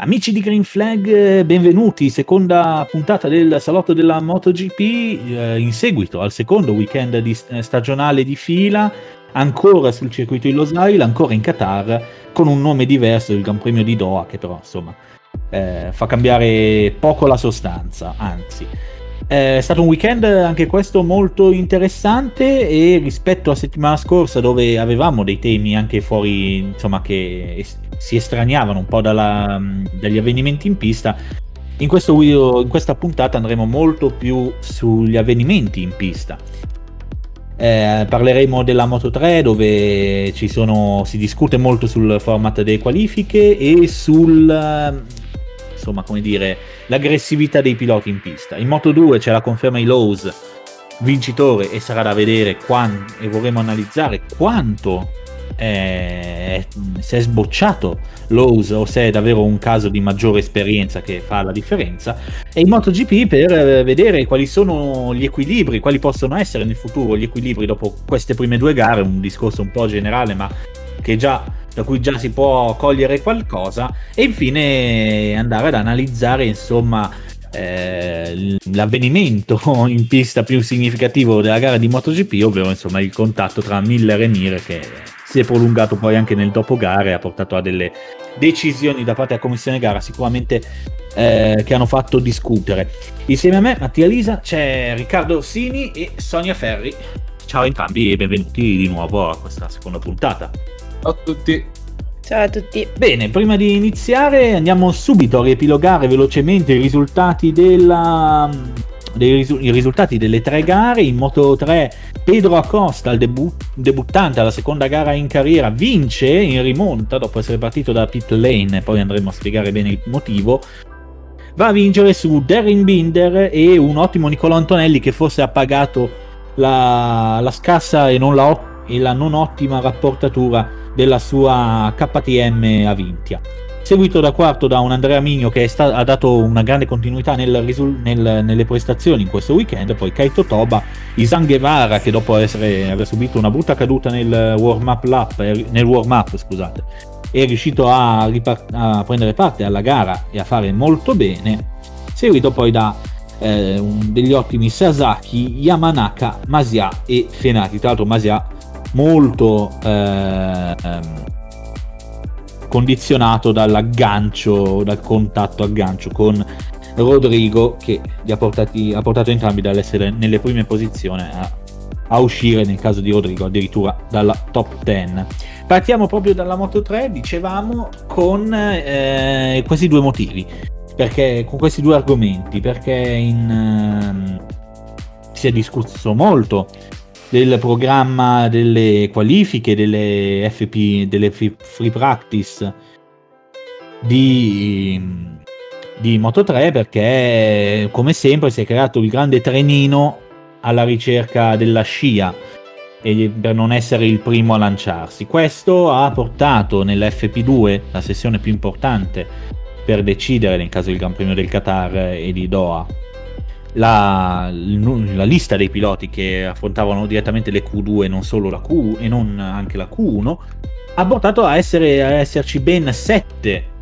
Amici di Green Flag, benvenuti, seconda puntata del salotto della MotoGP, eh, in seguito al secondo weekend di, eh, stagionale di fila, ancora sul circuito di Losail, ancora in Qatar, con un nome diverso del Gran Premio di Doha, che però insomma eh, fa cambiare poco la sostanza, anzi. È stato un weekend anche questo molto interessante e rispetto a settimana scorsa dove avevamo dei temi anche fuori, insomma, che si estraniavano un po' dalla, dagli avvenimenti in pista, in, video, in, questa puntata andremo molto più sugli avvenimenti in pista. Eh, parleremo della Moto 3 dove sono, si discute molto sul format delle qualifiche e sul insomma, come dire, l'aggressività dei piloti in pista. In Moto 2 c'è la conferma di Lowe's vincitore e sarà da vedere quando, e vorremmo analizzare quanto eh, se è sbocciato Lowe's o se è davvero un caso di maggiore esperienza che fa la differenza e in MotoGP per eh, vedere quali sono gli equilibri, quali possono essere nel futuro gli equilibri dopo queste prime due gare, un discorso un po' generale ma che già da cui già si può cogliere qualcosa e infine andare ad analizzare insomma eh, l'avvenimento in pista più significativo della gara di MotoGP ovvero insomma il contatto tra Miller e Mir che si è prolungato poi anche nel dopogare e ha portato a delle decisioni da parte della commissione gara sicuramente eh, che hanno fatto discutere. Insieme a me Mattia Lisa c'è Riccardo Orsini e Sonia Ferri. Ciao entrambi e benvenuti di nuovo a questa seconda puntata Ciao a tutti. Ciao a tutti. Bene, prima di iniziare andiamo subito a riepilogare velocemente i risultati della risu- i risultati delle tre gare. In Moto 3 Pedro Acosta, il debu- debuttante alla seconda gara in carriera, vince in rimonta dopo essere partito da pit lane, poi andremo a spiegare bene il motivo. Va a vincere su Darren Binder e un ottimo Nicolò Antonelli che forse ha pagato la, la scarsa e, non la, e la non ottima rapportatura della sua KTM a Vintia. Seguito da quarto da un Andrea Migno che sta- ha dato una grande continuità nel risul- nel- nelle prestazioni in questo weekend, poi Kaito Toba, Isan Guevara che dopo essere, aver subito una brutta caduta nel warm-up, lap, nel warm-up scusate, è riuscito a, ripart- a prendere parte alla gara e a fare molto bene, seguito poi da eh, degli ottimi Sasaki, Yamanaka, Masia e Fenati. Tra l'altro Masia molto eh, ehm, condizionato dall'aggancio, dal contatto aggancio con Rodrigo che li ha, portati, ha portato entrambi dall'essere nelle prime posizioni a, a, uscire nel caso di Rodrigo addirittura dalla top 10. Partiamo proprio dalla Moto 3, dicevamo, con eh, questi due motivi, perché, con questi due argomenti, perché in, eh, si è discusso molto del programma delle qualifiche, delle FP, delle free practice di, di Moto 3 perché come sempre si è creato il grande trenino alla ricerca della scia e per non essere il primo a lanciarsi. Questo ha portato nell'FP2, la sessione più importante per decidere nel caso del Gran Premio del Qatar e di Doha la, la, lista dei piloti che affrontavano direttamente le Q2 e non solo la Q e non anche la Q1 ha portato a, essere, a esserci ben 7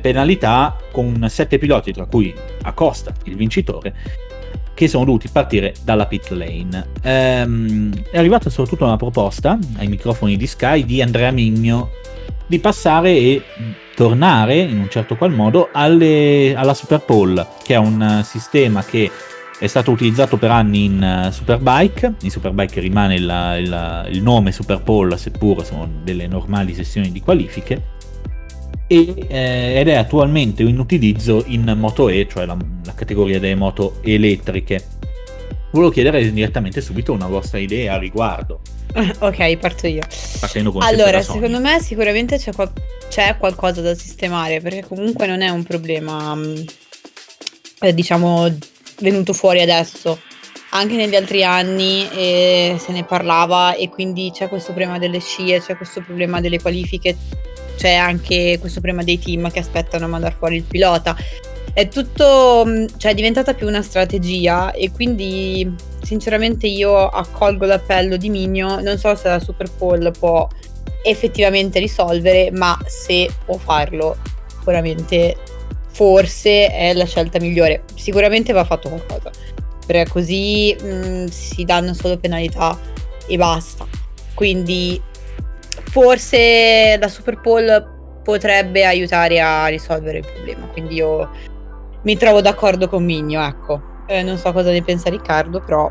penalità con 7 piloti tra cui Acosta il vincitore che sono dovuti partire dalla pit lane. Ehm, è arrivata soprattutto una proposta ai microfoni di Sky di Andrea Migno di passare e tornare in un certo qual modo alle, alla Super Bowl, che è un sistema che è stato utilizzato per anni in uh, Superbike. In Superbike rimane il, il, il nome Super Bowl, seppur sono delle normali sessioni di qualifiche. E, eh, ed è attualmente in utilizzo in Moto E, cioè la, la categoria delle moto elettriche. Volevo chiedere direttamente subito una vostra idea a riguardo. Ok, parto io. Allora, secondo me sicuramente c'è, qual- c'è, qualcosa da sistemare perché comunque non è un problema, mm, eh, diciamo, venuto fuori adesso. Anche negli altri anni eh, se ne parlava e quindi c'è questo problema delle scie, c'è questo problema delle qualifiche, c'è anche questo problema dei team che aspettano a mandare fuori il pilota. È tutto, mm, cioè è diventata più una strategia e quindi sinceramente io accolgo l'appello di Migno, non so se la Super Bowl può effettivamente risolvere, ma se può farlo sicuramente forse è la scelta migliore. Sicuramente va fatto qualcosa, perché così mh, mm, si danno solo penalità e basta. Quindi forse la Super Bowl potrebbe aiutare a risolvere il problema. Quindi io mi trovo d'accordo con Migno, ecco. Eh, non so cosa ne pensa Riccardo, però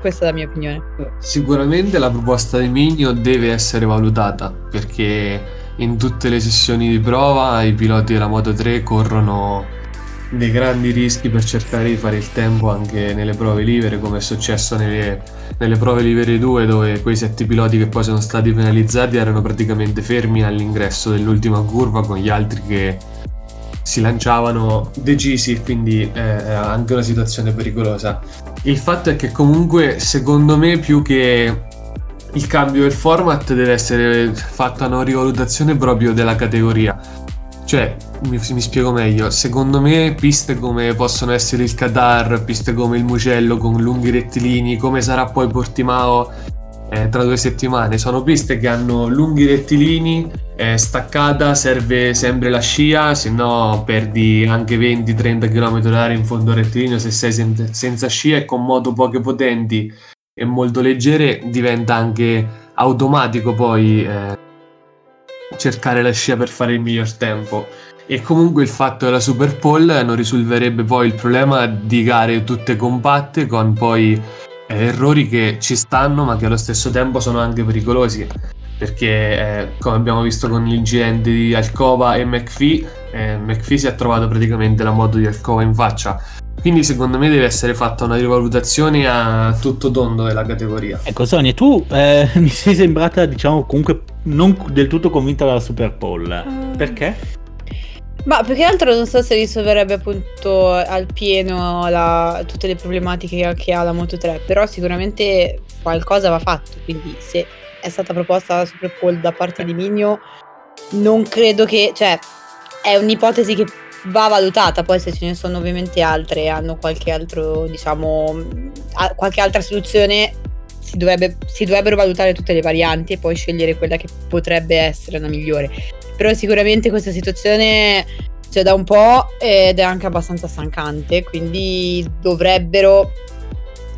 questa è la mia opinione. Sicuramente la proposta di Migno deve essere valutata perché in tutte le sessioni di prova i piloti della Moto 3 corrono dei grandi rischi per cercare di fare il tempo anche nelle prove libere come è successo nelle, nelle prove libere 2 dove quei sette piloti che poi sono stati penalizzati erano praticamente fermi all'ingresso dell'ultima curva con gli altri che si lanciavano decisi, quindi è anche una situazione pericolosa. Il fatto è che comunque secondo me più che il cambio del format deve essere fatta una rivalutazione proprio della categoria. Cioè, mi, mi, spiego meglio, secondo me piste come possono essere il Qatar, piste come il Mugello con lunghi rettilini, come sarà poi Portimao eh, tra due settimane. Sono piste che hanno lunghi rettilini, eh, staccata, serve sempre la scia, se no perdi anche 20-30 km/h in fondo rettilineo se sei sen- senza scia e con moto poche potenti e molto leggere diventa anche automatico poi eh, cercare la scia per fare il miglior tempo. E comunque il fatto della Super Pole non risolverebbe poi il problema di gare tutte compatte con poi eh, errori che ci stanno ma che allo stesso tempo sono anche pericolosi perché eh, come abbiamo visto con l'incidente di Alcova e McPhee eh, McPhee si è trovato praticamente la moto di Alcova in faccia quindi secondo me deve essere fatta una rivalutazione a tutto tondo della categoria ecco Sonia tu eh, mi sei sembrata diciamo comunque non del tutto convinta dalla Super Bowl mm. perché? Ma più che altro non so se risolverebbe appunto al pieno la, tutte le problematiche che ha la Moto 3, però sicuramente qualcosa va fatto, quindi se è stata proposta la Super Bowl da parte di Migno, non credo che, cioè, è un'ipotesi che va valutata, poi se ce ne sono ovviamente altre, hanno qualche altro, diciamo, qualche altra soluzione, si, dovrebbe, si dovrebbero valutare tutte le varianti e poi scegliere quella che potrebbe essere la migliore però sicuramente questa situazione c'è da un po' ed è anche abbastanza stancante, quindi dovrebbero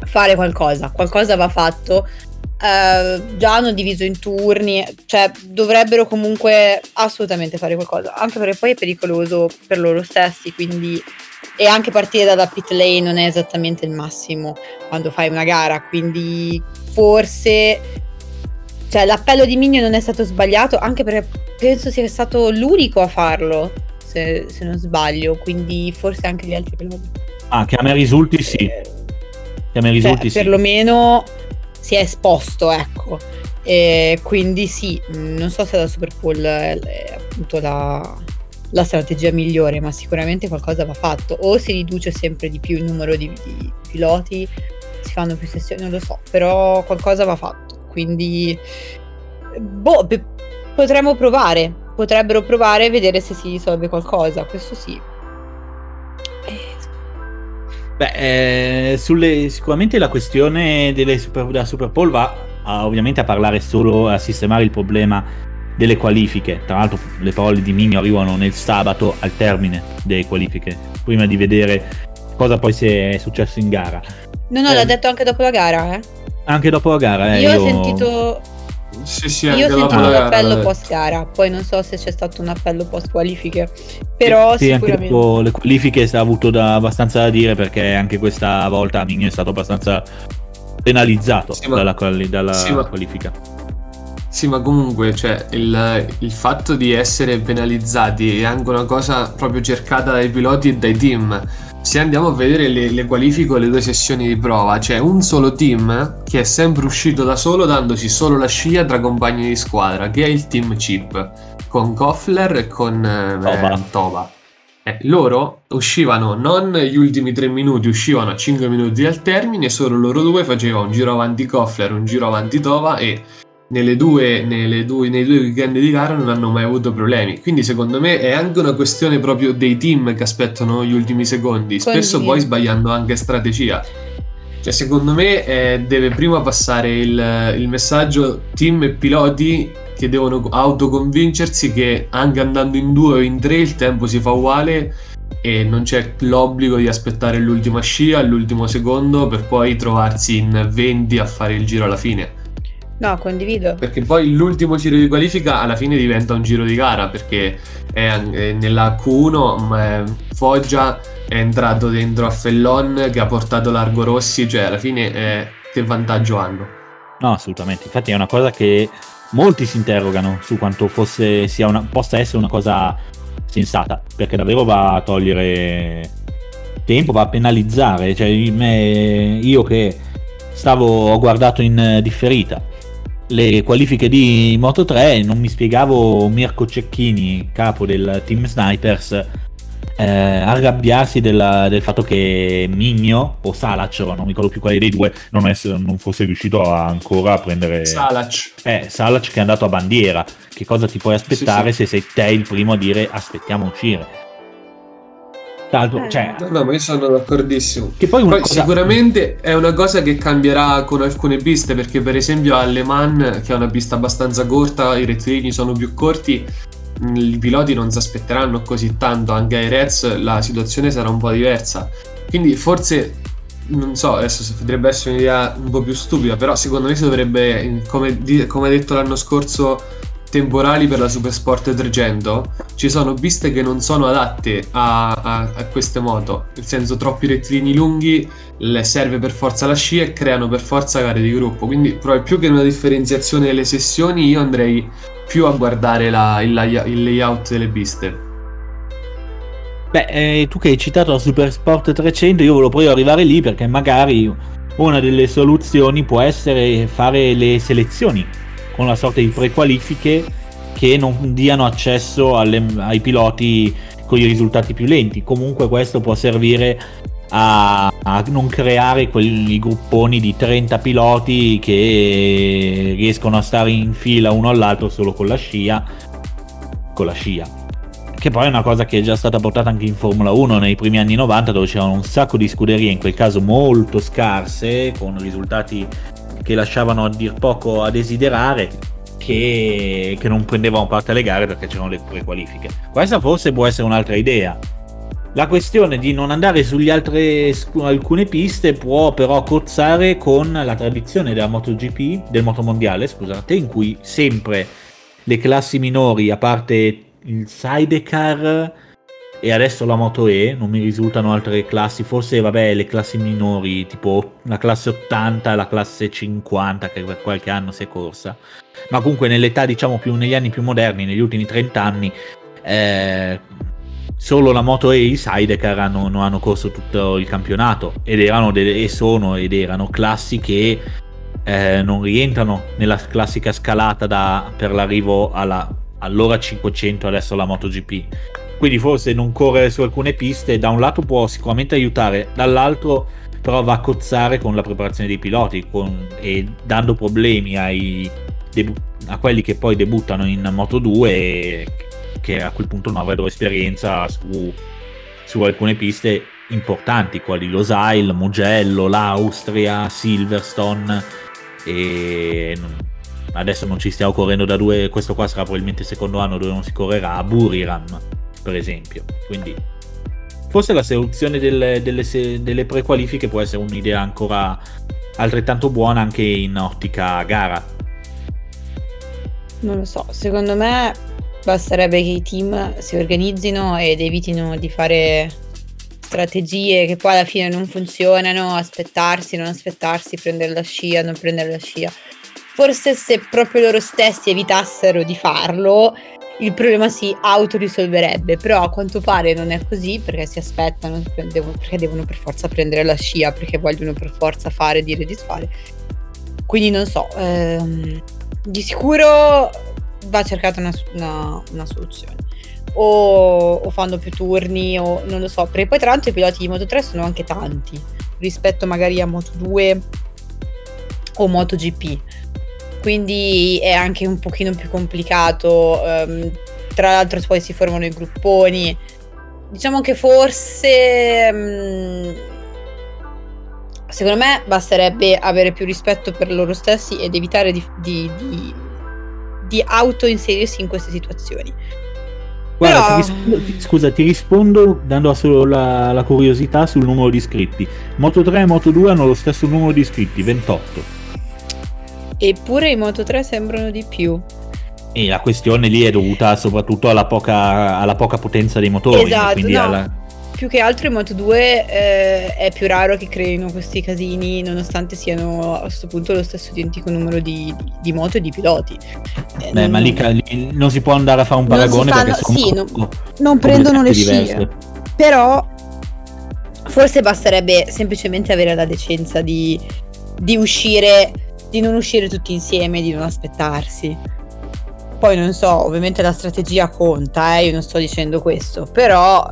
fare qualcosa, qualcosa va fatto. Uh, già hanno diviso in turni, cioè dovrebbero comunque assolutamente fare qualcosa, anche perché poi è pericoloso per loro stessi, quindi e anche partire dalla pit lane non è esattamente il massimo quando fai una gara, quindi forse cioè, l'appello di Migno non è stato sbagliato, anche perché penso sia stato l'unico a farlo, se, se non sbaglio, quindi forse anche gli altri piloti. Ah, che a me risulti sì. Che a me risulti cioè, sì. Perlomeno si è esposto, ecco. E quindi sì, non so se la Super Bowl è, appunto la, la, strategia migliore, ma sicuramente qualcosa va fatto. O si riduce sempre di più il numero di, di piloti, si fanno più sessioni, non lo so, però qualcosa va fatto. Quindi, boh, p- potremmo provare. Potrebbero provare e vedere se si risolve qualcosa. Questo sì. Beh, eh, sulle, sicuramente la questione super, della Super Bowl va a, ovviamente a parlare solo a sistemare il problema delle qualifiche. Tra l'altro, le parole di Migno arrivano nel sabato al termine delle qualifiche, prima di vedere cosa poi si è successo in gara. No, no, eh, l'ha detto anche dopo la gara, eh. Anche dopo la gara, eh, io, io... ho sentito. Sì, sì, io ho sentito l'appello post gara, poi non so se c'è stato un appello post qualifiche, però sì, sicuramente... anche dopo le qualifiche si è avuto da, abbastanza da dire perché anche questa volta Migno è stato abbastanza penalizzato sì, ma... dalla, dalla sì, ma... qualifica. Sì, ma comunque cioè, il, il, fatto di essere penalizzati è anche una cosa proprio cercata dai piloti e dai team se andiamo a vedere le, le qualifiche o le due sessioni di prova, c'è un solo team che è sempre uscito da solo dandosi solo la scia tra compagni di squadra, che è il team Chip, con Koffler e con eh, Toba. Toba. Eh, loro uscivano non gli ultimi tre minuti, uscivano a 5 minuti al termine, solo loro due facevano un giro avanti Koffler, un giro avanti Tova e nelle due, nelle due, nei due weekend di gara non hanno mai avuto problemi. Quindi secondo me è anche una questione proprio dei team che aspettano gli ultimi secondi, spesso poi sbagliando anche strategia. Cioè, secondo me eh, deve prima passare il, il, messaggio team e piloti che devono autoconvincersi che anche andando in due o in tre il tempo si fa uguale e non c'è l'obbligo di aspettare l'ultima scia, l'ultimo secondo per poi trovarsi in 20 a fare il giro alla fine. No, condivido. Perché poi l'ultimo giro di qualifica alla fine diventa un giro di gara perché è, è nella Q1 Foggia è entrato dentro a Fellon che ha portato Largo Rossi, cioè alla fine eh, che vantaggio hanno? No, assolutamente. Infatti è una cosa che molti si interrogano su quanto fosse, una, possa essere una cosa sensata, perché davvero va a togliere tempo, va a penalizzare. Cioè, me, io che stavo, ho guardato in differita le qualifiche di Moto 3 non mi spiegavo Mirko Cecchini, capo del team Snipers, eh, arrabbiarsi della, del fatto che Migno o Salac, non mi ricordo più quale dei due, non, essere, non fosse riuscito a, ancora a prendere Salac. Eh, Salac che è andato a bandiera. Che cosa ti puoi aspettare sì, sì. se sei te il primo a dire aspettiamo uscire? Tanto, eh. cioè, no, ma io sono d'accordissimo. Che poi, poi cosa... sicuramente è una cosa che cambierà con alcune piste, perché per esempio a Le Mans, che è una pista abbastanza corta, i rettilinei sono più corti, i piloti non si aspetteranno così tanto, anche ai Reds la situazione sarà un po' diversa. Quindi forse, non so, adesso potrebbe essere un'idea un po' più stupida, però secondo me si dovrebbe, come, come detto l'anno scorso, temporali per la Supersport 300 ci sono piste che non sono adatte a, a, a queste moto. Nel senso troppi rettilini lunghi le serve per forza la scia e creano per forza gare di gruppo. Quindi più che una differenziazione delle sessioni io andrei più a guardare la, il, il, layout delle piste. Beh, eh, tu che hai citato la Super Sport 300, io volevo proprio arrivare lì perché magari una delle soluzioni può essere fare le selezioni con una sorta di prequalifiche che non diano accesso alle, ai piloti con i risultati più lenti. Comunque questo può servire a, a, non creare quei grupponi di 30 piloti che riescono a stare in fila uno all'altro solo con la scia con la scia che poi è una cosa che è già stata portata anche in Formula 1 nei primi anni 90 dove c'erano un sacco di scuderie in quel caso molto scarse con risultati che lasciavano a dir poco a desiderare che, che non prendevano parte alle gare perché c'erano le prequalifiche questa forse può essere un'altra idea. La questione di non andare sulle altre alcune piste può però cozzare con la tradizione della MotoGP, del motomondiale, scusate, in cui sempre le classi minori, a parte il sidecar e adesso la Moto E, non mi risultano altre classi, forse vabbè le classi minori, tipo la classe 80 e la classe 50 che per qualche anno si è corsa, ma comunque nell'età diciamo più negli anni più moderni, negli ultimi 30 anni, eh, solo la Moto e i Sidecar hanno, hanno corso tutto il campionato. Ed erano delle, e sono ed erano classi che eh, non rientrano nella classica scalata da, per l'arrivo alla allora 500 adesso la MotoGP quindi forse non correre su alcune piste da un lato può sicuramente aiutare dall'altro però va a cozzare con la preparazione dei piloti con, e dando problemi ai, a quelli che poi debuttano in Moto 2 che a quel punto non avrebbero esperienza su, su alcune piste importanti, quali Losail, Mugello, l'Austria, Silverstone e adesso non ci stiamo correndo da due, questo qua sarà probabilmente il secondo anno dove non si correrà Buriram per esempio, quindi forse la soluzione delle, delle, delle prequalifiche può essere un'idea ancora altrettanto buona anche in ottica gara. Non lo so, secondo me Basterebbe che i team si organizzino ed evitino di fare strategie che poi alla fine non funzionano, aspettarsi, non aspettarsi, prendere la scia, non prendere la scia. Forse se proprio loro stessi evitassero di farlo, il problema si autorisolverebbe, però a quanto pare non è così perché si aspettano, perché devono per forza prendere la scia, perché vogliono per forza fare, dire, disfare. Quindi non so, ehm, di sicuro va cercata una, una, una soluzione. O, o, fanno più turni, o non lo so. Perché poi, tra l'altro, i piloti di Moto 3 sono anche tanti rispetto magari a Moto 2 o Moto GP. Quindi è anche un pochino più complicato. Um, tra l'altro, poi si formano i grupponi. Diciamo che forse. Um, secondo me basterebbe avere più rispetto per loro stessi ed evitare di, di, di di auto inserirsi in queste situazioni. Guarda, Però... ti rispondo, ti, scusa, ti rispondo dando solo la, la, curiosità sul numero di iscritti. Moto 3 e Moto 2 hanno lo stesso numero di iscritti, 28. Eppure i Moto 3 sembrano di più. E la questione lì è dovuta soprattutto alla poca, alla poca potenza dei motori. Esatto, no. alla più che altro in Moto 2 eh, è più raro che creino questi casini, nonostante siano a questo punto lo stesso identico numero di, di, di moto e di piloti. Eh, Beh, non, ma lì, lì, non si può andare a fare un paragone fanno, perché sono sì, non, non prendono le scie. Però forse basterebbe semplicemente avere la decenza di, di uscire, di non uscire tutti insieme, di non aspettarsi. Poi non so, ovviamente la strategia conta, eh, io non sto dicendo questo, però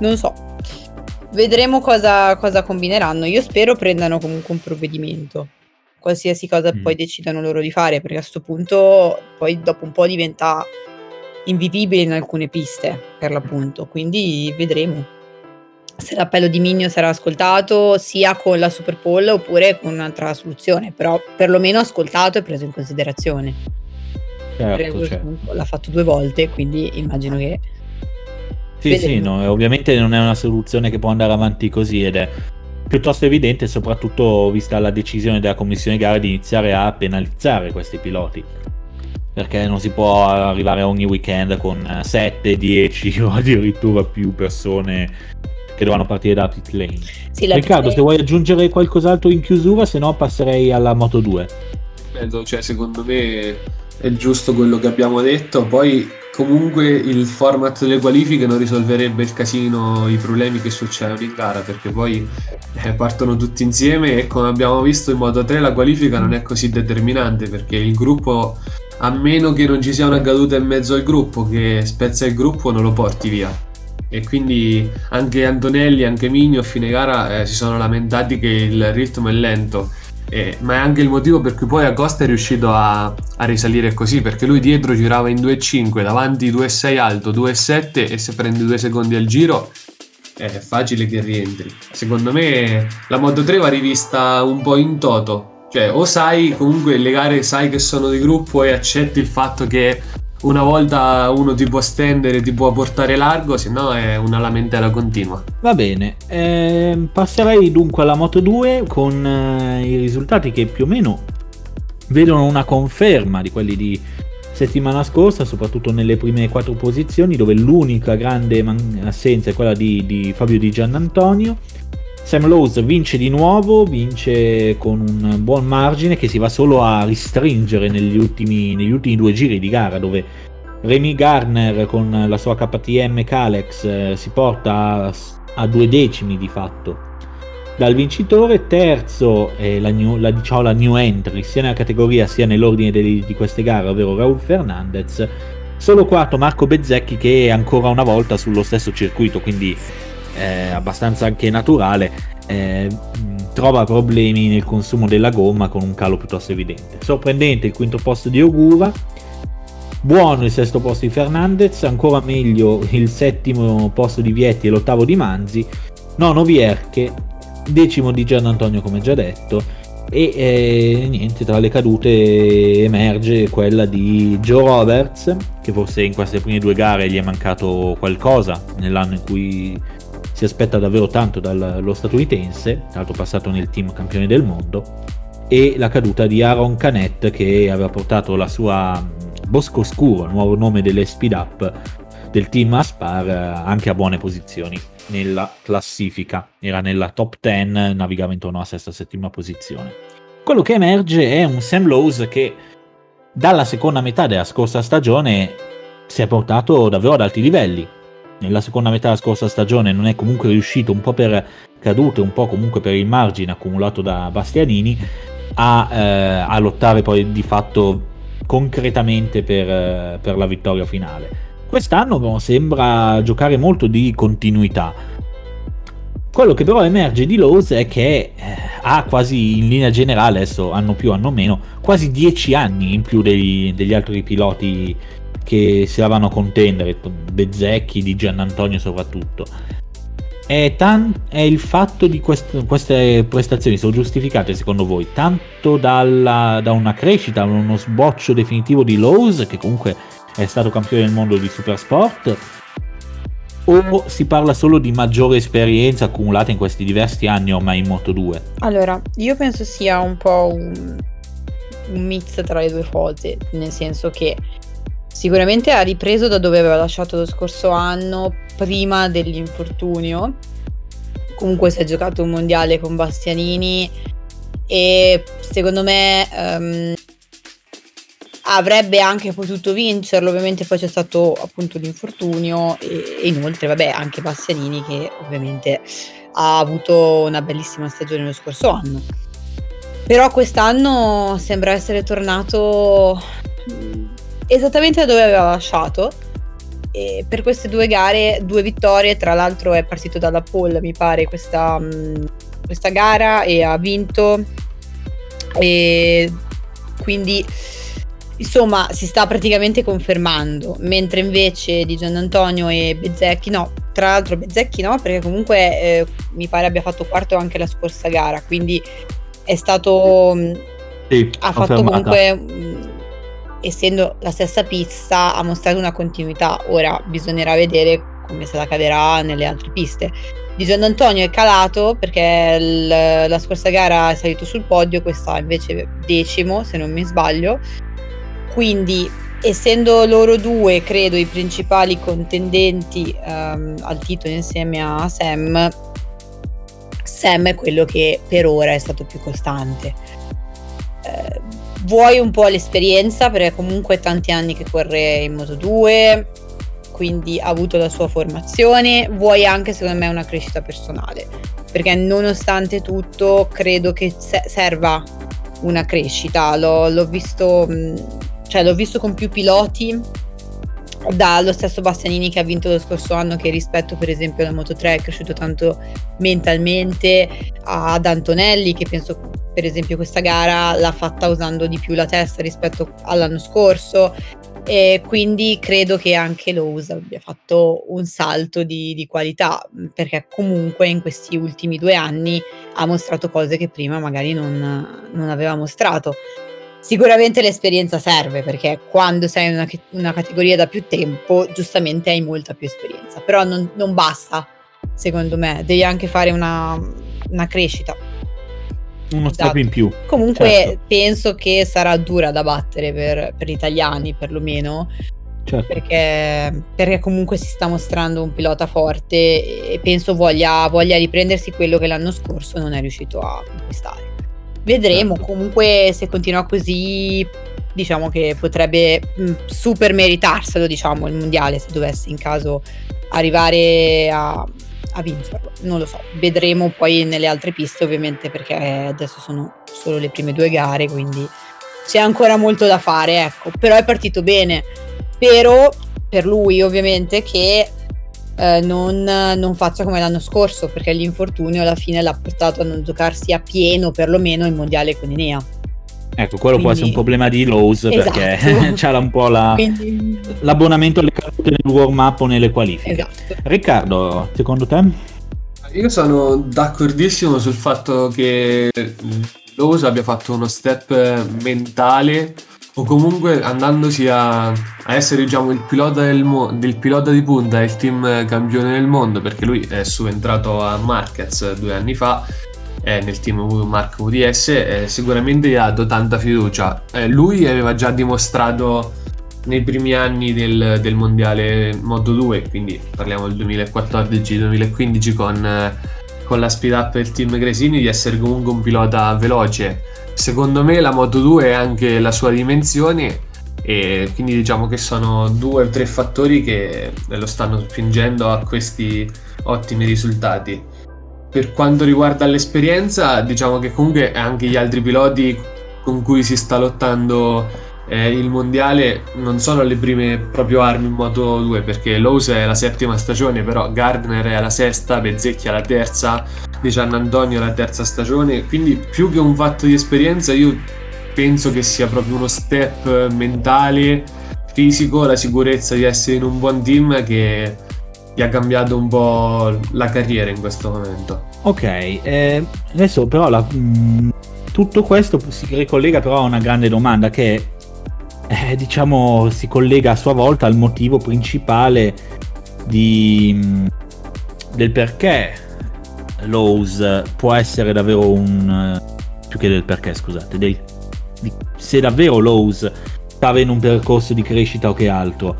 non so. Vedremo cosa, cosa combineranno. Io spero prendano comunque un provvedimento. Qualsiasi cosa mm. poi decidano loro di fare, perché a questo punto poi dopo un po' diventa invivibile in alcune piste, per l'appunto. Quindi vedremo se l'appello di Migno sarà ascoltato sia con la Super Poll oppure con un'altra soluzione, però perlomeno ascoltato e preso in considerazione. Certo, certo. L'ha fatto due volte, quindi immagino che sì, Vedremo. sì, no, ovviamente non è una soluzione che può andare avanti così ed è piuttosto evidente, soprattutto vista la decisione della commissione gara di iniziare a penalizzare questi piloti. Perché non si può arrivare ogni weekend con 7, 10 o addirittura più persone che dovranno partire da pit lane. Sì, Riccardo, pit se vuoi aggiungere qualcos'altro in chiusura, se no passerei alla Moto 2. Cioè, secondo me è giusto quello che abbiamo detto. Poi comunque il format delle qualifiche non risolverebbe il casino, i problemi che succedono in gara, perché poi eh, partono tutti insieme e come abbiamo visto in modo 3 la qualifica non è così determinante perché il gruppo, a meno che non ci sia una caduta in mezzo al gruppo che spezza il gruppo, non lo porti via. E quindi anche Antonelli, anche Migno a fine gara eh, si sono lamentati che il ritmo è lento eh, ma è anche il motivo per cui poi Acosta è riuscito a, a risalire così, perché lui dietro girava in 2,5, davanti 2,6 alto, 2,7 e se prendi due secondi al giro è facile che rientri. Secondo me la Moto 3 va rivista un po' in toto, cioè o sai comunque le gare sai che sono di gruppo e accetti il fatto che una volta uno ti può stendere, ti può portare largo, se no è una lamentela continua. Va bene, eh, passerei dunque alla Moto 2 con eh, i risultati che più o meno vedono una conferma di quelli di settimana scorsa, soprattutto nelle prime quattro posizioni, dove l'unica grande man- assenza è quella di, di Fabio Di Giannantonio. Sam Lowe's vince di nuovo, vince con un buon margine che si va solo a ristringere negli ultimi, negli ultimi due giri di gara dove Remy Garner con la sua KTM Calex eh, si porta a, due decimi di fatto dal vincitore, terzo è la new, la, diciamo, la new entry sia nella categoria sia nell'ordine di, di queste gare, ovvero Raul Fernandez. Solo quarto Marco Bezzecchi che è ancora una volta sullo stesso circuito, quindi eh, abbastanza anche naturale, eh, trova problemi nel consumo della gomma con un calo piuttosto evidente. Sorprendente il quinto posto di Ogura, buono il sesto posto di Fernandez, ancora meglio il settimo posto di Vietti e l'ottavo di Manzi, nono Vierche, decimo di Gian Antonio come già detto e eh, niente tra le cadute emerge quella di Joe Roberts che forse in queste prime due gare gli è mancato qualcosa nell'anno in cui si aspetta davvero tanto dallo statunitense, tra l'altro passato nel team campione del mondo, e la caduta di Aaron Canet che aveva portato la sua Bosco Scuro, nuovo nome delle speed up del team Aspar, anche a buone posizioni nella classifica. Era nella top 10, navigava intorno alla sesta settima posizione. Quello che emerge è un Sam Lowe's che dalla seconda metà della scorsa stagione si è portato davvero ad alti livelli nella seconda metà della scorsa stagione non è comunque riuscito, un po' per cadute, un po' comunque per il margine accumulato da Bastianini, a, eh, a lottare poi di fatto concretamente per, eh, per, la vittoria finale. Quest'anno sembra giocare molto di continuità. Quello che però emerge di Lowe's è che eh, ha quasi in linea generale, adesso hanno più, hanno meno, quasi 10 anni in più degli, degli altri piloti che si lavano a contendere, Bezzecchi, di Giannantonio soprattutto. È, tan- è il fatto di quest- queste prestazioni sono giustificate secondo voi tanto dalla, da una crescita, uno sboccio definitivo di Lowe's che comunque è stato campione del mondo di Supersport o si parla solo di maggiore esperienza accumulata in questi diversi anni ormai in Moto 2? Allora, io penso sia un po' un, un mix tra le due cose, nel senso che sicuramente ha ripreso da dove aveva lasciato lo scorso anno, prima dell'infortunio. Comunque si è giocato un mondiale con Bastianini e secondo me um, avrebbe anche potuto vincerlo, ovviamente poi c'è stato appunto l'infortunio e, e inoltre vabbè anche Bastianini che ovviamente ha avuto una bellissima stagione lo scorso anno. Però quest'anno sembra essere tornato esattamente da dove aveva lasciato. E per queste due gare, due vittorie, tra l'altro è partito dalla pole, mi pare, questa, questa gara e ha vinto. E quindi insomma si sta praticamente confermando, mentre invece di Gian Antonio e Bezzecchi, no, tra l'altro Bezzecchi no, perché comunque eh, mi pare abbia fatto quarto anche la scorsa gara, quindi è stato... Mm, sì, ha fatto comunque, mm, essendo la stessa pista, ha mostrato una continuità, ora bisognerà vedere come se la caverà nelle altre piste. Di Gian Antonio è calato perché l- la scorsa gara è salito sul podio, questa invece decimo se non mi sbaglio quindi, essendo loro due, credo, i principali contendenti um, al titolo insieme a Sam, Sam è quello che per ora è stato più costante. Eh, vuoi un po' l'esperienza, perché comunque tanti anni che corre in Moto 2, quindi ha avuto la sua formazione, vuoi anche secondo me una crescita personale, perché nonostante tutto credo che se- serva una crescita, l'ho, l'ho visto... Cioè l'ho visto con più piloti dallo stesso Bastianini che ha vinto lo scorso anno che rispetto per esempio alla Moto 3 è cresciuto tanto mentalmente ad Antonelli che penso per esempio questa gara l'ha fatta usando di più la testa rispetto all'anno scorso. E quindi credo che anche Lowe's abbia fatto un salto di, di, qualità perché comunque in questi ultimi due anni ha mostrato cose che prima magari non, non aveva mostrato Sicuramente l'esperienza serve perché quando sei in una, una, categoria da più tempo, giustamente hai molta più esperienza, però non, non basta, secondo me, devi anche fare una, una crescita. Uno esatto. step in più. Comunque certo. penso che sarà dura da battere per, per gli italiani, perlomeno. Certo. Perché, perché, comunque si sta mostrando un pilota forte e penso voglia, voglia riprendersi quello che l'anno scorso non è riuscito a conquistare. Vedremo, certo. comunque se continua così diciamo che potrebbe mh, super meritarselo diciamo il mondiale se dovesse in caso arrivare a, a vincerlo. Non lo so vedremo poi nelle altre piste ovviamente perché adesso sono solo le prime due gare quindi c'è ancora molto da fare ecco. Però è partito bene. Spero per lui ovviamente che eh, non, non, faccia come l'anno scorso, perché l'infortunio alla fine l'ha portato a non giocarsi a pieno perlomeno il mondiale con Enea. Ecco, quello Quindi... può essere un problema di Lowe's esatto. perché c'era un po' la... Quindi... l'abbonamento alle carte nel warm up o nelle qualifiche. Esatto. Riccardo, secondo te? Io sono d'accordissimo sul fatto che Lowe's abbia fatto uno step mentale o comunque andandosi a, a essere diciamo, il, pilota del mo- del pilota di punta il team campione del mondo perché lui è subentrato a Marquez due anni fa eh, nel team Mark UDS eh, sicuramente gli ha dato tanta fiducia. Eh, lui aveva già dimostrato nei primi anni del, del mondiale Moto 2 quindi parliamo del 2014-2015 con, con la speed up del team Gresini di essere comunque un pilota veloce Secondo me la Moto 2 è anche la sua dimensione e quindi diciamo che sono due o tre fattori che lo stanno spingendo a questi ottimi risultati. Per quanto riguarda l'esperienza, diciamo che comunque anche gli altri piloti con cui si sta lottando eh, il mondiale non sono le prime proprio armi in Moto 2 perché Lowe's è la settima stagione, però Gardner è la sesta, Bezzecchi è la terza, di Gian Antonio la terza stagione, quindi più che un fatto di esperienza io penso che sia proprio uno step mentale, fisico, la sicurezza di essere in un buon team che gli ha cambiato un po' la carriera in questo momento. Ok, eh, adesso però la, mh, mm, tutto questo si ricollega però a una grande domanda che eh, diciamo, si collega a sua volta al motivo principale di, del perché Lowe's può essere davvero un... più che del perché, scusate, del, di, se davvero Lowe's sta avendo un percorso di crescita o che altro.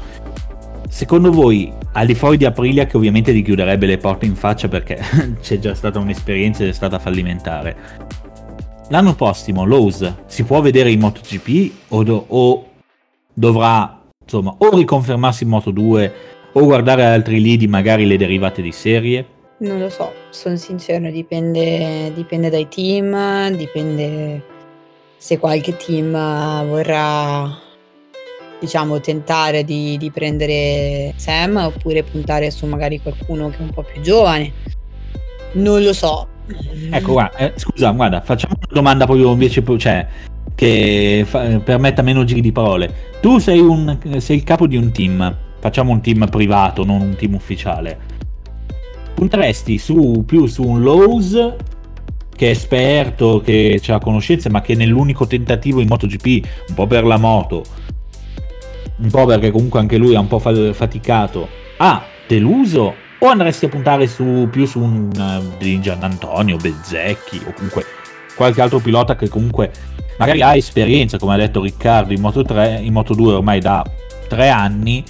Secondo voi, al di fuori di Aprilia, che ovviamente ti chiuderebbe le porte in faccia perché c'è già stata un'esperienza ed è stata fallimentare, l'anno prossimo Lowe's si può vedere in MotoGP o, do- o dovrà insomma o riconfermarsi in Moto 2 o guardare altri lidi, magari le derivate di serie? Non lo so, sono sincero, dipende, dipende dai team, dipende se qualche team vorrà diciamo tentare di, di prendere Sam oppure puntare su magari qualcuno che è un po' più giovane. Non lo so. Ecco, guarda, eh, scusa, guarda, facciamo una domanda proprio invece, cioè, che fa, permetta meno giri di parole. Tu sei, un, sei il capo di un team, facciamo un team privato, non un team ufficiale. Punteresti su, più su un Lowe's che è esperto, che ha conoscenze, ma che nell'unico tentativo in MotoGP, un po' per la moto, un po' perché comunque anche lui ha un po' faticato, ha deluso? O andresti a puntare su, più su un uh, di Gianantonio, Bezzecchi o comunque qualche altro pilota che comunque magari ha esperienza, come ha detto Riccardo, in Moto 3, in Moto 2 ormai da tre anni,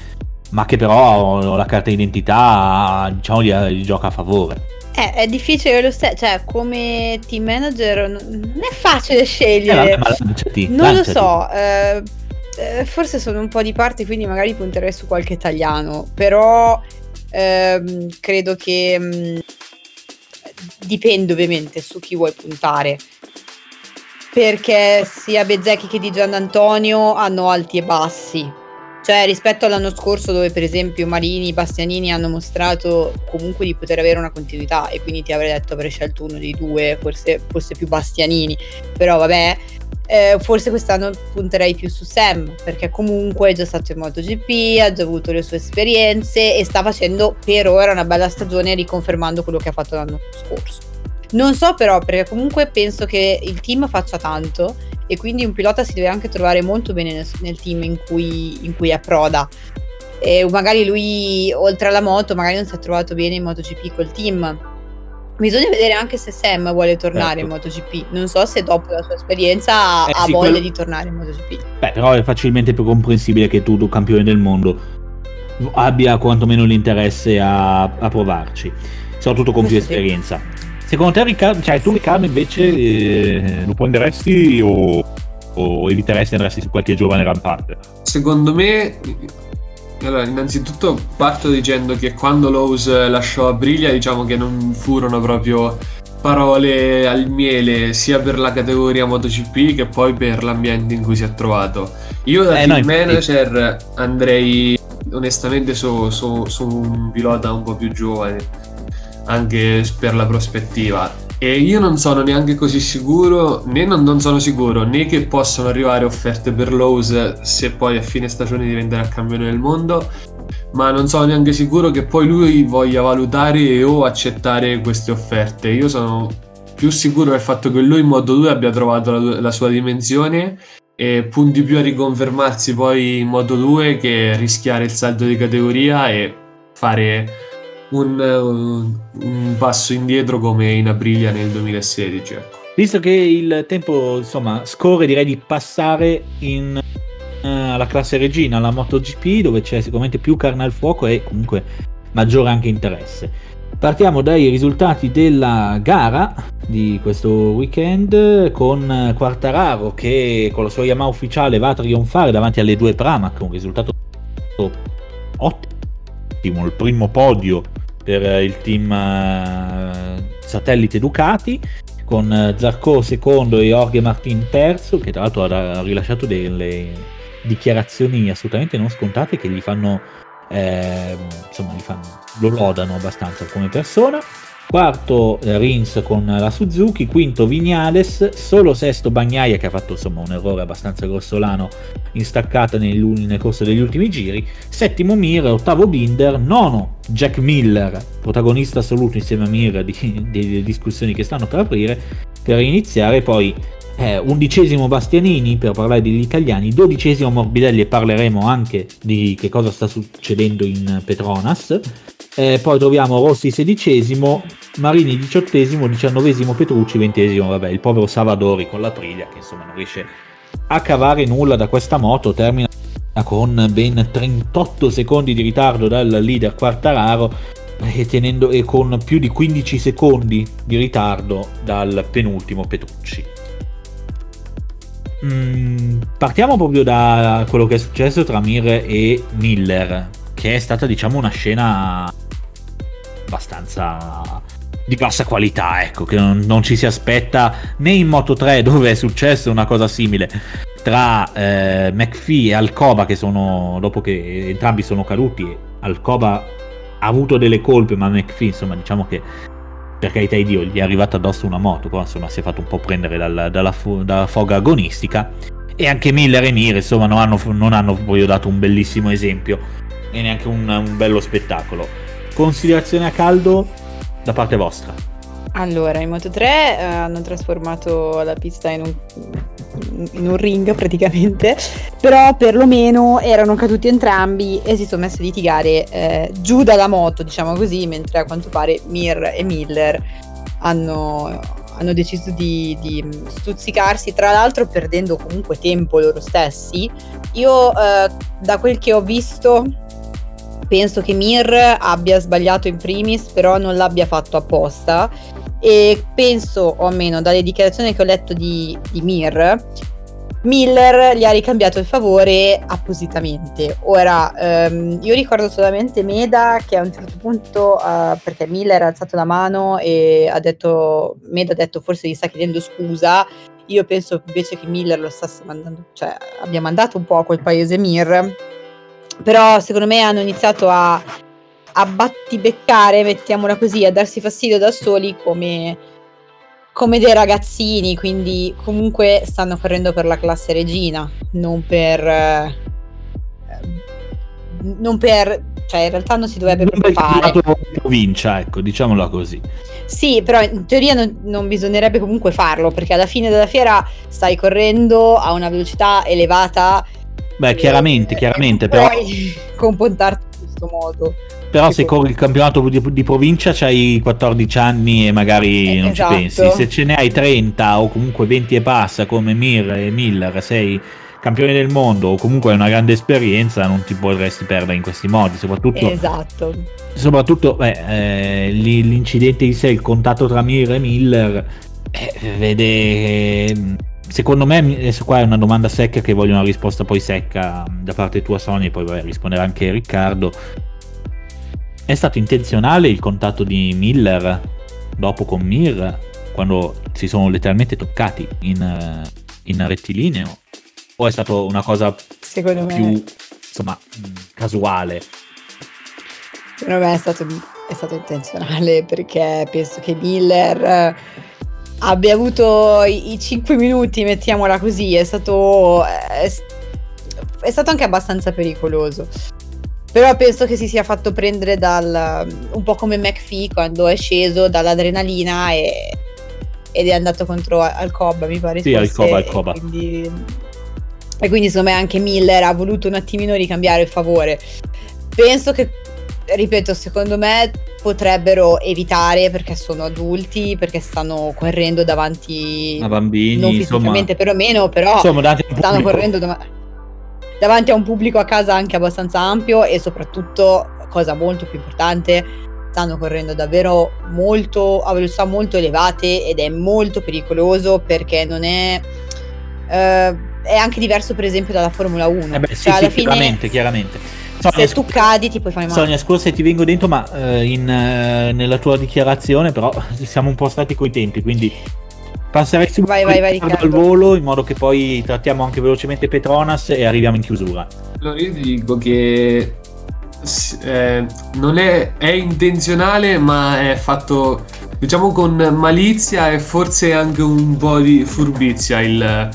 ma che però la carta d'identità diciamo gli, gioca a favore. Eh, è difficile lo stesso, cioè come team manager non è facile scegliere. Eh, vabbè, lanciati, non lanciati. lo so, eh, eh, forse sono un po' di parte, quindi magari punterei su qualche italiano, però ehm, credo che mh, mm, dipende ovviamente su chi vuoi puntare. Perché sia Bezzecchi che di Gian Antonio hanno alti e bassi. Cioè, rispetto all'anno scorso, dove per esempio Marini, Bastianini hanno mostrato comunque di poter avere una continuità, e quindi ti avrei detto avrei scelto uno dei due, forse fosse più Bastianini. Però vabbè, eh, forse quest'anno punterei più su Sam perché comunque è già stato in MotoGP, ha già avuto le sue esperienze e sta facendo per ora una bella stagione riconfermando quello che ha fatto l'anno scorso. Non so però perché comunque penso che il team faccia tanto e quindi un pilota si deve anche trovare molto bene nel, nel team in cui, in cui approda. E magari lui oltre alla moto magari non si è trovato bene in MotoGP col team Bisogna vedere anche se Sam vuole tornare certo. in MotoGP. Non so se dopo la sua esperienza eh, ha sì, voglia quello... di tornare in MotoGP. Beh, però è facilmente più comprensibile che tu, tu campione del mondo, abbia quantomeno l'interesse a, a provarci, soprattutto con più esperienza. Secondo te, Riccardo, cioè tu Riccardo invece eh, lo prenderesti o, o eviteresti andresti su qualche giovane rampante? Secondo me allora, innanzitutto parto dicendo che quando Lowe's lasciò Aprilia, diciamo che non furono proprio parole al miele sia per la categoria MotoGP che poi per l'ambiente in cui si è trovato. Io da eh, team no, manager andrei onestamente su, su, su un pilota un po' più giovane, anche per la prospettiva. E io non sono neanche così sicuro, né non, non, sono sicuro né che possano arrivare offerte per Lowe's se poi a fine stagione diventerà campione del mondo, ma non sono neanche sicuro che poi lui voglia valutare o accettare queste offerte. Io sono più sicuro del fatto che lui in Moto 2 abbia trovato la, la sua dimensione e punti più a riconfermarsi poi in Moto 2 che rischiare il salto di categoria e fare un, un, passo indietro come in Aprilia nel 2016. Ecco. Visto che il tempo insomma scorre, direi di passare in, uh, alla classe regina, alla MotoGP, dove c'è sicuramente più carne al fuoco e comunque maggiore anche interesse. Partiamo dai risultati della gara di questo weekend con Quartararo che con la sua Yamaha ufficiale va a trionfare davanti alle due Pramac, un risultato ottimo, il primo podio per il team uh, satellite Ducati con uh, Zarco secondo e Jorge Martin terzo che tra l'altro ha rilasciato delle dichiarazioni assolutamente non scontate che gli fanno eh, insomma gli fanno, lo lodano abbastanza come persona quarto eh, Rins con la Suzuki, quinto Vignales, solo sesto Bagnaia che ha fatto insomma un errore abbastanza grossolano in staccata nel, nel corso degli ultimi giri, settimo Mir, ottavo Binder, nono Jack Miller, protagonista assoluto insieme a Mir delle discussioni che stanno per aprire, per iniziare. Poi eh, undicesimo Bastianini per parlare degli italiani, dodicesimo Morbidelli e parleremo anche di che cosa sta succedendo in Petronas. Eh, poi troviamo Rossi sedicesimo, Marini diciottesimo, diciannovesimo Petrucci, ventesimo, vabbè, il povero Savadori con la Priglia che insomma non riesce a cavare nulla da questa moto, termina con ben 38 secondi di ritardo dal leader Quartararo e, tenendo, e con più di 15 secondi di ritardo dal penultimo Petrucci. Mm, partiamo proprio da quello che è successo tra Mir e Miller, che è stata diciamo una scena abbastanza di bassa qualità, ecco, che non, non, ci si aspetta né in Moto 3 dove è successo una cosa simile tra eh, McPhee e Alcoba che sono, dopo che entrambi sono caduti, Alcoba ha avuto delle colpe ma McPhee insomma diciamo che per carità di Dio gli è arrivata addosso una moto, però insomma si è fatto un po' prendere dalla, dalla, dalla foga agonistica e anche Miller e Mir insomma non hanno, non hanno poi dato un bellissimo esempio e neanche un, un bello spettacolo. Considerazione a caldo da parte vostra? Allora, in Moto 3 eh, hanno trasformato la pista in un, in un, ring praticamente, però perlomeno erano caduti entrambi e si sono messi a litigare eh, giù dalla moto, diciamo così, mentre a quanto pare Mir e Miller hanno, hanno deciso di, di, stuzzicarsi, tra l'altro perdendo comunque tempo loro stessi. Io eh, da quel che ho visto penso che Mir abbia sbagliato in primis, però non l'abbia fatto apposta. E penso, o almeno dalle dichiarazioni che ho letto di, di Mir, Miller gli ha ricambiato il favore appositamente. Ora, ehm, io ricordo solamente Meda che a un certo punto, uh, perché Miller ha alzato la mano e ha detto, Meda ha detto forse gli sta chiedendo scusa. Io penso invece che Miller lo stesse mandando, cioè abbia mandato un po' a quel paese Mir però secondo me hanno iniziato a, a battibeccare, mettiamola così, a darsi fastidio da soli come, come dei ragazzini, quindi comunque stanno correndo per la classe regina, non per... Eh, non per... cioè in realtà non si dovrebbe non fare. provincia, ecco, diciamola così. Sì, però in teoria non, non, bisognerebbe comunque farlo, perché alla fine della fiera stai correndo a una velocità elevata Beh, chiaramente, chiaramente, però... Puoi comportarti in questo modo. Però se corri il campionato di, di provincia c'hai 14 anni e magari eh, non esatto. ci pensi. Se ce ne hai 30 o comunque 20 e passa come Mir e Miller, sei campione del mondo o comunque hai una grande esperienza, non ti potresti perdere in questi modi. Soprattutto, esatto. soprattutto beh, eh, l'incidente di sé, il contatto tra Mir e Miller, eh, vede secondo me, adesso qua è una domanda secca che voglio una risposta poi secca da parte tua Sony, poi vabbè, risponderà anche Riccardo. È stato intenzionale il contatto di Miller dopo con Mir quando si sono letteralmente toccati in, in rettilineo? O è stato una cosa secondo più me... insomma casuale? Secondo me è stato, è stato intenzionale perché penso che Miller abbia avuto i, i 5 minuti, mettiamola così, è stato, è, è stato anche abbastanza pericoloso. Però penso che si sia fatto prendere dal un po' come McPhee quando è sceso dall'adrenalina e, ed è andato contro Alcoba, mi pare. Sì, Alcoba, Alcoba. E quindi, e quindi insomma anche Miller ha voluto un attimino ricambiare il favore. Penso che ripeto, secondo me potrebbero evitare perché sono adulti, perché stanno correndo davanti a bambini, non fisicamente insomma, perlomeno, però insomma, stanno correndo da- davanti a un pubblico a casa anche abbastanza ampio e soprattutto, cosa molto più importante, stanno correndo davvero molto a velocità molto elevate ed è molto pericoloso perché non è eh, è anche diverso per esempio dalla Formula 1. Eh beh, sì, cioè, sì, fine, chiaramente, chiaramente. Sonia, se tu cadi ti puoi fare male. Sonia, scusa se ti vengo dentro, ma eh, in, eh, nella tua dichiarazione però siamo un po' stati coi tempi, quindi passerei subito vai, vai, vai, al volo in modo che poi trattiamo anche velocemente Petronas e arriviamo in chiusura. Allora io ti dico che eh, non è, è, intenzionale ma è fatto diciamo con malizia e forse anche un po' di furbizia il,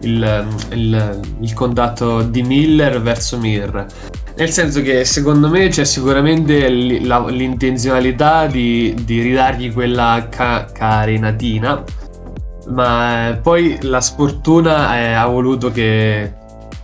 il, il, il contatto di Miller verso Mir. Nel senso che secondo me c'è sicuramente l'intenzionalità di, di ridargli quella ca- carenatina, ma poi la sfortuna è, ha voluto che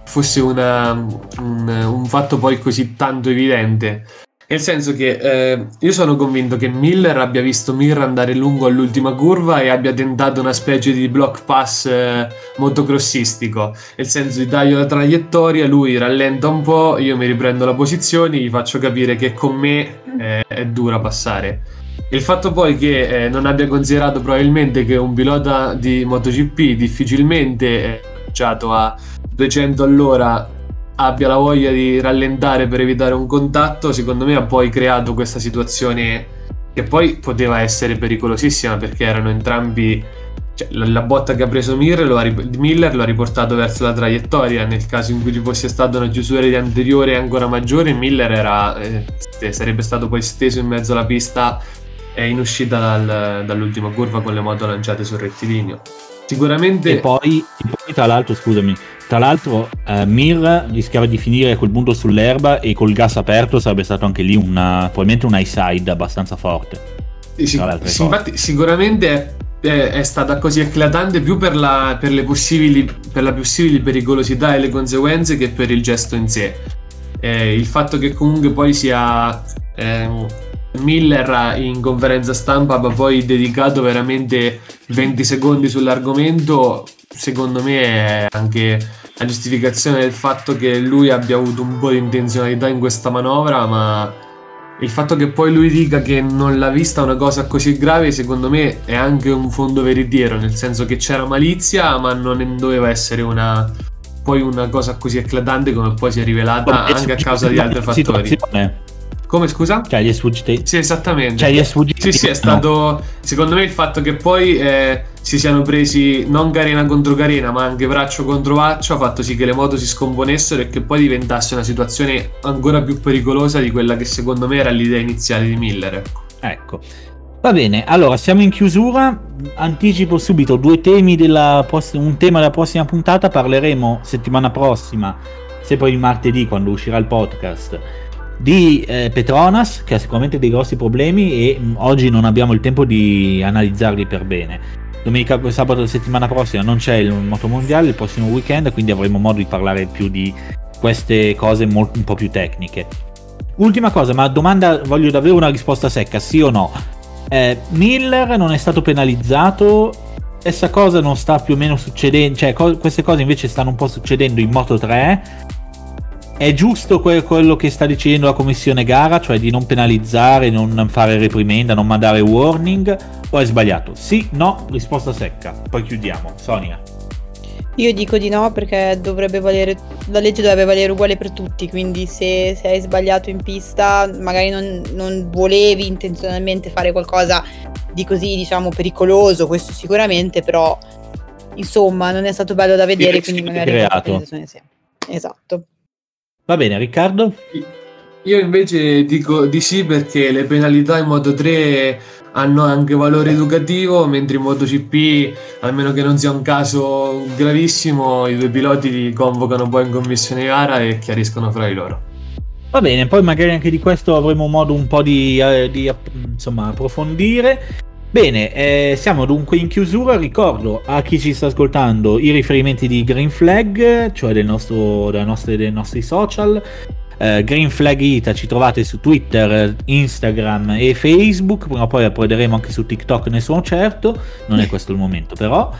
fosse una, un, un fatto poi così tanto evidente nel senso che eh, io sono convinto che Miller abbia visto Mir andare lungo all'ultima curva e abbia tentato una specie di block pass eh, motocrossistico. Nel senso di taglio la traiettoria, lui rallenta un po', io mi riprendo la posizione, gli faccio capire che con me eh, è dura passare. Il fatto poi che eh, non abbia considerato probabilmente che un pilota di MotoGP difficilmente è appoggiato a 200 all'ora abbia la voglia di rallentare per evitare un contatto, secondo me ha poi creato questa situazione che poi poteva essere pericolosissima perché erano entrambi cioè, la, la, botta che ha preso Miller lo ha, Miller lo ha riportato verso la traiettoria. Nel caso in cui ci fosse stata una chiusura di anteriore ancora maggiore Miller era, eh, sarebbe stato poi steso in mezzo alla pista e in uscita dal, dall'ultima curva con le moto lanciate sul rettilineo sicuramente e poi, e poi tra l'altro scusami tra l'altro, eh, Mir rischiava di finire a quel punto sull'erba e col gas aperto sarebbe stato anche lì una, probabilmente un high side abbastanza forte. Sì, sì, infatti, sicuramente è, è, stata così eclatante più per la, per, le possibili, per la possibili pericolosità e le conseguenze che per il gesto in sé. Eh, il fatto che comunque poi sia eh, Miller in conferenza stampa ha poi dedicato veramente 20 secondi sull'argomento, secondo me è anche la giustificazione del fatto che lui abbia avuto un po' di intenzionalità in questa manovra, ma il fatto che poi lui dica che non l'ha vista una cosa così grave, secondo me è anche un fondo veritiero, nel senso che c'era malizia, ma non doveva essere una, poi una cosa così eclatante come poi si è rivelata anche a causa di altri fattori. Come scusa? Cioè, gli è sfuggito. Sì, esattamente. Cioè, gli è sfuggito. Sì, sì, è stato. Secondo me il fatto che poi eh, si siano presi non carena contro carena, ma anche braccio contro braccio, ha fatto sì che le moto si scomponessero e che poi diventasse una situazione ancora più pericolosa di quella che secondo me era l'idea iniziale di Miller. Ecco. ecco. Va bene, allora siamo in chiusura. Anticipo subito due temi della prossima, un tema della prossima puntata. Parleremo settimana prossima, se poi il martedì, quando uscirà il podcast di eh, Petronas che ha sicuramente dei grossi problemi e mh, mm, oggi non abbiamo il tempo di analizzarli per bene. Domenica sabato settimana prossima non c'è il moto mondiale, il prossimo weekend, quindi avremo modo di parlare più di queste cose molto, un po' più tecniche. Ultima cosa, ma domanda, voglio davvero una risposta secca, sì o no? Eh, Miller non è stato penalizzato, stessa cosa non sta più o meno succedendo, cioè co- queste cose invece stanno un po' succedendo in Moto 3 è giusto que- quello che sta dicendo la commissione gara, cioè di non penalizzare, non fare reprimenda, non mandare warning, o è sbagliato? Sì, no, risposta secca. Poi chiudiamo. Sonia. Io dico di no perché dovrebbe valere, la legge dovrebbe valere uguale per tutti, quindi se, se hai sbagliato in pista, magari non, non, volevi intenzionalmente fare qualcosa di così, diciamo, pericoloso, questo sicuramente, però insomma non è stato bello da vedere, quindi magari... Creato. Esatto. Va bene, Riccardo? Io invece dico di sì perché le penalità in Moto 3 hanno anche valore educativo, mentre in MotoGP, almeno che non sia un caso gravissimo, i due piloti li convocano poi in commissione gara e chiariscono fra di loro. Va bene, poi magari anche di questo avremo modo un po' di, eh, di insomma, approfondire. Bene, eh, siamo dunque in chiusura. Ricordo a chi ci sta ascoltando i riferimenti di Green Flag, cioè del nostro, nostre, dei nostri social. Eh, Green Flag Ita ci trovate su Twitter, Instagram e Facebook. Prima o poi approderemo anche su TikTok, ne sono certo. Non è questo il momento, però.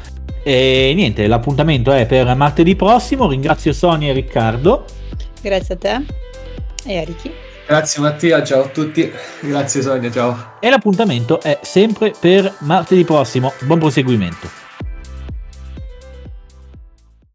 E niente, l'appuntamento è per martedì prossimo. Ringrazio Sonia e Riccardo. Grazie a te e a Ricky. Grazie Mattia, ciao a tutti. Grazie Sonia, ciao. E l'appuntamento è sempre per martedì prossimo. Buon proseguimento.